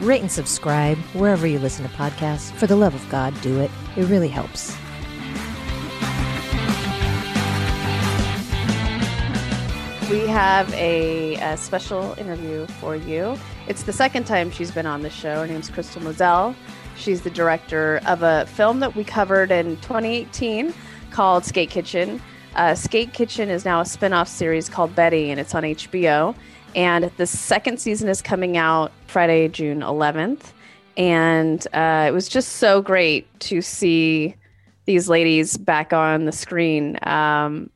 rate and subscribe wherever you listen to podcasts. For the love of God, do it. It really helps. We have a, a special interview for you. It's the second time she's been on the show. Her name's Crystal Moselle. She's the director of a film that we covered in 2018 called Skate Kitchen. Uh, Skate Kitchen is now a spin off series called Betty, and it's on HBO. And the second season is coming out Friday, June 11th. And uh, it was just so great to see these ladies back on the screen. Um,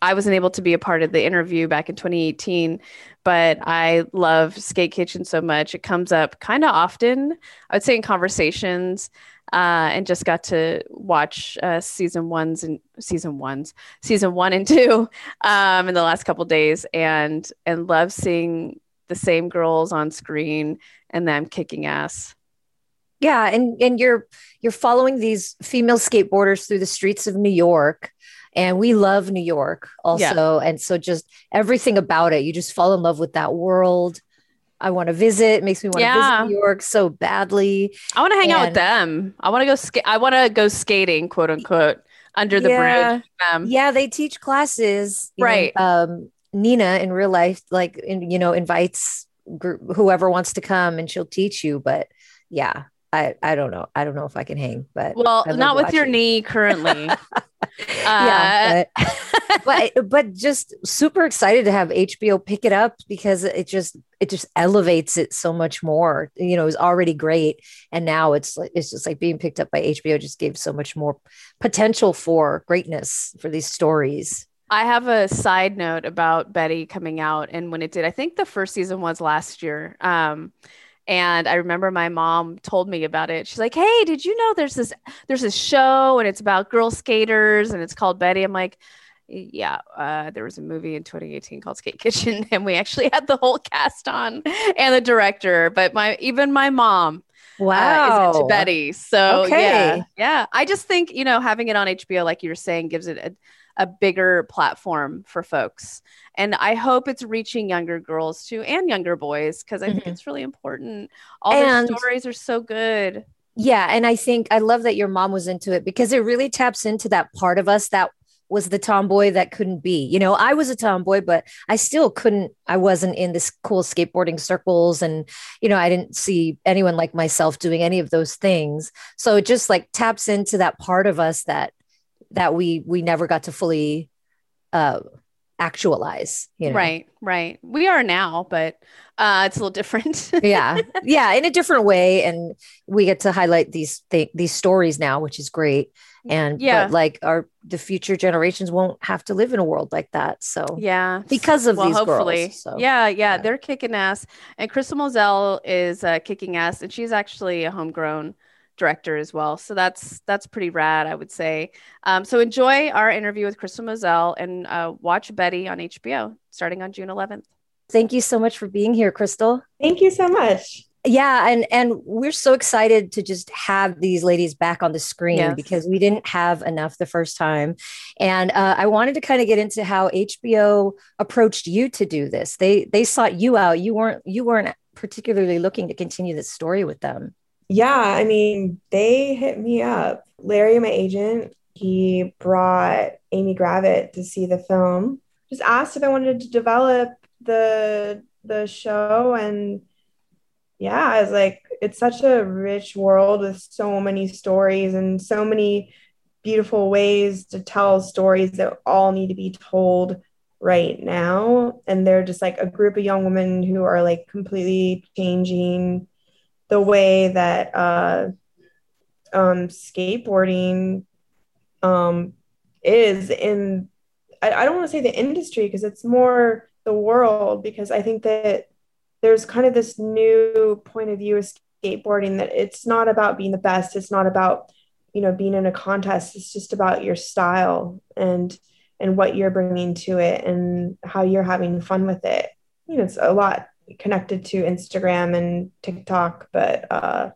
I wasn't able to be a part of the interview back in 2018, but I love Skate Kitchen so much. It comes up kind of often, I would say, in conversations. Uh, and just got to watch uh, season ones and season ones, season one and two um, in the last couple days, and and love seeing the same girls on screen and them kicking ass. Yeah, and and you're you're following these female skateboarders through the streets of New York and we love New York also. Yeah. And so just everything about it, you just fall in love with that world. I want to visit. It makes me want yeah. to visit New York so badly. I want to hang and, out with them. I want to go skate. I want to go skating, quote unquote, under the yeah, bridge. Um, yeah, they teach classes. right. Know, um, Nina in real life, like, in, you know, invites gr- whoever wants to come and she'll teach you. But yeah, I, I don't know. I don't know if I can hang, but well, not with your knee currently. yeah, uh, but, but, but just super excited to have HBO pick it up because it just it just elevates it so much more. You know, it was already great, and now it's it's just like being picked up by HBO just gave so much more potential for greatness for these stories. I have a side note about Betty coming out and when it did. I think the first season was last year. Um, and I remember my mom told me about it. She's like, "Hey, did you know there's this there's this show and it's about girl skaters and it's called Betty." I'm like, "Yeah, uh, there was a movie in 2018 called Skate Kitchen and we actually had the whole cast on and the director, but my even my mom Wow. Uh, is into Betty. So okay. yeah. Yeah. I just think, you know, having it on HBO, like you were saying, gives it a, a bigger platform for folks. And I hope it's reaching younger girls too and younger boys because I mm-hmm. think it's really important. All and, their stories are so good. Yeah. And I think I love that your mom was into it because it really taps into that part of us that was the tomboy that couldn't be. You know, I was a tomboy, but I still couldn't, I wasn't in this cool skateboarding circles. And, you know, I didn't see anyone like myself doing any of those things. So it just like taps into that part of us that that we we never got to fully uh actualize you know? right right we are now but uh it's a little different yeah yeah in a different way and we get to highlight these th- these stories now which is great and yeah like our the future generations won't have to live in a world like that so yeah because of well, these hopefully girls, so. yeah, yeah, yeah they're kicking ass and crystal moselle is uh, kicking ass and she's actually a homegrown director as well. So that's that's pretty rad, I would say. Um, so enjoy our interview with Crystal Moselle and uh, watch Betty on HBO starting on June 11th. Thank you so much for being here, Crystal. Thank you so much. Yeah, and and we're so excited to just have these ladies back on the screen yes. because we didn't have enough the first time, and uh, I wanted to kind of get into how HBO approached you to do this. They they sought you out. You weren't you weren't particularly looking to continue this story with them yeah, I mean, they hit me up. Larry, my agent, he brought Amy Gravitt to see the film. Just asked if I wanted to develop the the show and yeah, I was like, it's such a rich world with so many stories and so many beautiful ways to tell stories that all need to be told right now. And they're just like a group of young women who are like completely changing the way that uh, um, skateboarding um, is in I, I don't want to say the industry because it's more the world because I think that there's kind of this new point of view of skateboarding that it's not about being the best. It's not about you know being in a contest. It's just about your style and and what you're bringing to it and how you're having fun with it. You know it's a lot connected to instagram and tiktok but uh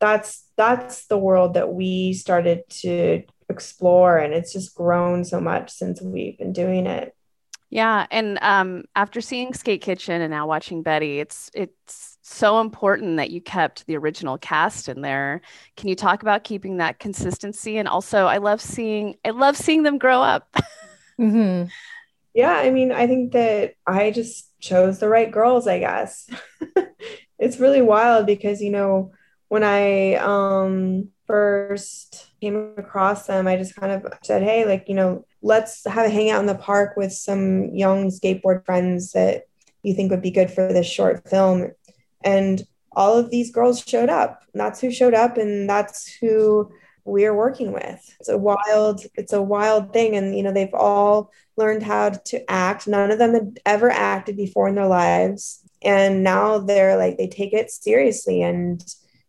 that's that's the world that we started to explore and it's just grown so much since we've been doing it yeah and um after seeing skate kitchen and now watching betty it's it's so important that you kept the original cast in there. Can you talk about keeping that consistency? And also, I love seeing I love seeing them grow up. Mm-hmm. Yeah, I mean, I think that I just chose the right girls. I guess it's really wild because you know when I um, first came across them, I just kind of said, "Hey, like you know, let's have a hangout in the park with some young skateboard friends that." you think would be good for this short film and all of these girls showed up. That's who showed up, and that's who we're working with. It's a wild, it's a wild thing. And you know, they've all learned how to act. None of them had ever acted before in their lives. And now they're like, they take it seriously and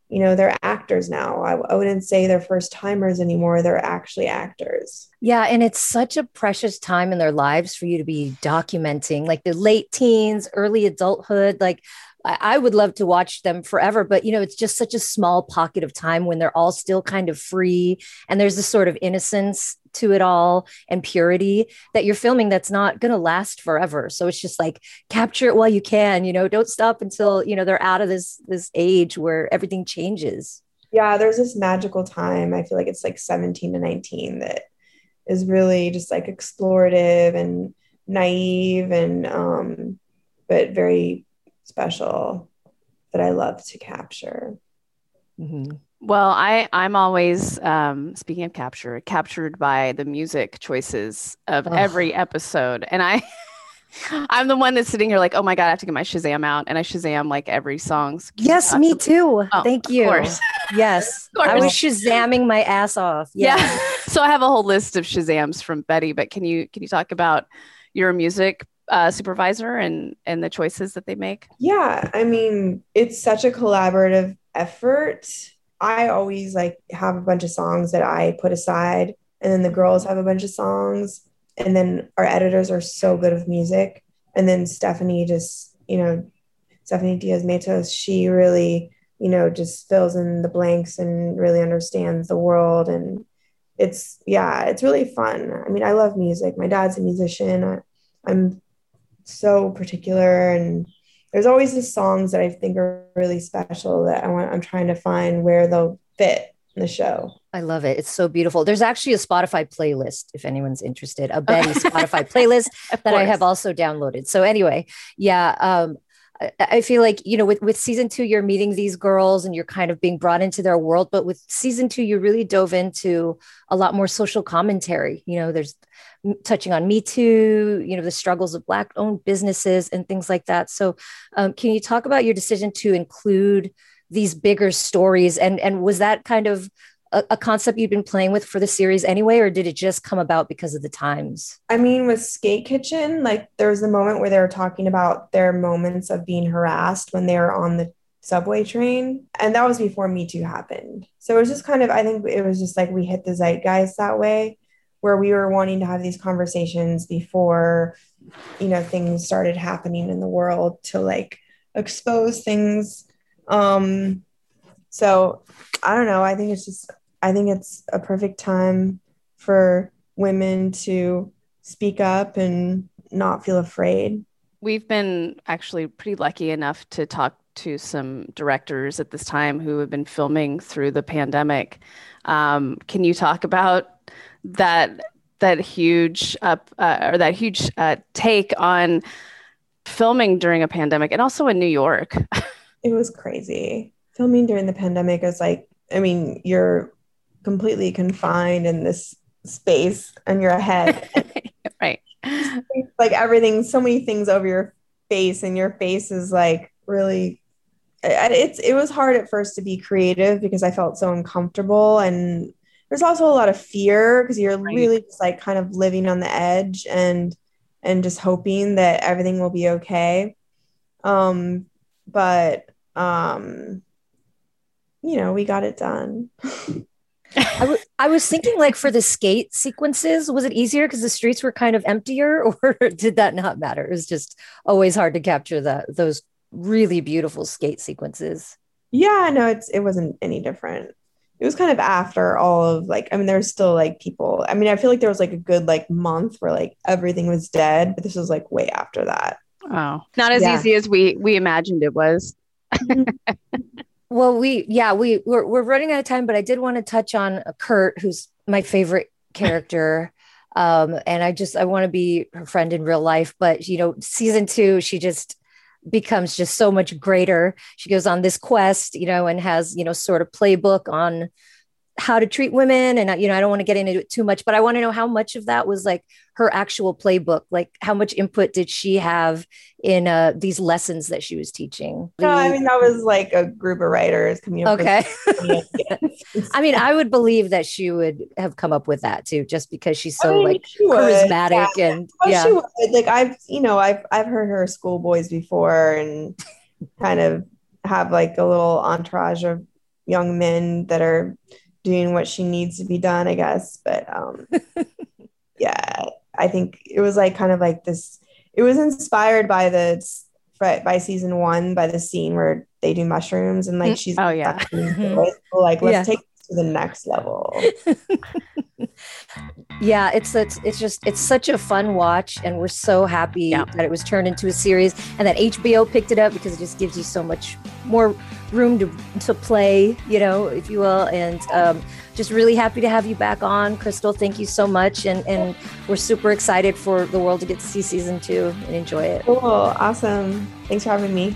you know they're actors now. I, I, wouldn't say they're first timers anymore. They're actually actors. Yeah and it's such a precious time in their lives for you to be documenting like the late teens early adulthood like I would love to watch them forever, but you know, it's just such a small pocket of time when they're all still kind of free and there's this sort of innocence to it all and purity that you're filming that's not going to last forever. So it's just like capture it while you can, you know, don't stop until, you know, they're out of this this age where everything changes. Yeah, there's this magical time. I feel like it's like 17 to 19 that is really just like explorative and naive and um but very special that I love to capture. Mm-hmm. Well, I I'm always um, speaking of capture, captured by the music choices of oh. every episode, and I. I'm the one that's sitting here like, oh my god, I have to get my Shazam out, and I Shazam like every song. Yes, me too. Oh, Thank you. Yes, I was Shazamming my ass off. Yeah. yeah. so I have a whole list of Shazams from Betty, but can you can you talk about your music uh, supervisor and and the choices that they make? Yeah, I mean, it's such a collaborative effort. I always like have a bunch of songs that I put aside, and then the girls have a bunch of songs, and then our editors are so good with music, and then Stephanie just you know, Stephanie Diaz Matos, she really you know just fills in the blanks and really understands the world. And it's yeah it's really fun. I mean i love music. My dad's a musician. I, i'm so particular and there's always the songs that I think are really special that I want I'm trying to find where they'll fit in the show. I love it. It's so beautiful. There's actually a Spotify playlist if anyone's interested, a Betty Spotify playlist that I have also downloaded. So anyway, yeah, um, I feel like you know with with season two you're meeting these girls and you're kind of being brought into their world but with season two you really dove into a lot more social commentary you know there's touching on me too you know the struggles of black owned businesses and things like that so um, can you talk about your decision to include these bigger stories and and was that kind of a, a, concept you've been playing with for the series anyway, or did it just come about because of the times? I mean, with Skate Kitchen, like there was a moment where they were talking about their moments of being harassed when they were on the subway train. And that was before Me Too happened. So it was just kind of, I think it was just like we hit the zeitgeist that way, where we were wanting to have these conversations before, you know, things started happening in the world to like expose things. Um, so I don't know. I think it's just I think it's a perfect time for women to speak up and not feel afraid. We've been actually pretty lucky enough to talk to some directors at this time who have been filming through the pandemic. Um, can you talk about that that huge up uh, or that huge uh, take on filming during a pandemic and also in New York? it was crazy. Filming during the pandemic is like, I mean, you're completely confined in this space in your head. right. Like everything, so many things over your face, and your face is like really. It's it was hard at first to be creative because I felt so uncomfortable, and there's also a lot of fear because you're right. really just like kind of living on the edge and and just hoping that everything will be okay. Um, but um, you know, we got it done. I, w- I was thinking like for the skate sequences, was it easier because the streets were kind of emptier, or did that not matter? It was just always hard to capture that those really beautiful skate sequences. Yeah, no, it's it wasn't any different. It was kind of after all of like, I mean, there's still like people. I mean, I feel like there was like a good like month where like everything was dead, but this was like way after that. Oh, not as Yeah. easy as we we imagined it was. Well, we yeah we we're, we're running out of time, but I did want to touch on Kirt, who's my favorite character. um, and I just I want to be her friend in real life, but you know, season two, she just becomes just so much greater. She goes on this quest, you know, and has you know sort of playbook on how to treat women and you know i don't want to get into it too much but i want to know how much of that was like her actual playbook like how much input did she have in uh, these lessons that she was teaching No, I mean that was like a group of writers with okay. I mean, I would believe that she would have come up with that too, just because she's so I mean, like charismatic yeah. and Oh, yeah. she would. Like I've, you know, I've I've heard her schoolboys before, and kind of have like a little entourage of young men that are doing what she needs to be done, I guess. But um, yeah, I think it was like kind of like this. It was inspired by the by season one by the scene where they do mushrooms and like she's Oh, yeah. Mhm. like let's Yeah. take to the next level. yeah, it's it's it's just it's such a fun watch, and we're so happy Yeah. that it was turned into a series, and that HBO picked it up because it just gives you so much more room to to play, you know, if you will, and um, just really happy to have you back on, Crystal. Thank you so much, and and we're super excited for the world to get to see season two and enjoy it. Cool, awesome. Thanks for having me.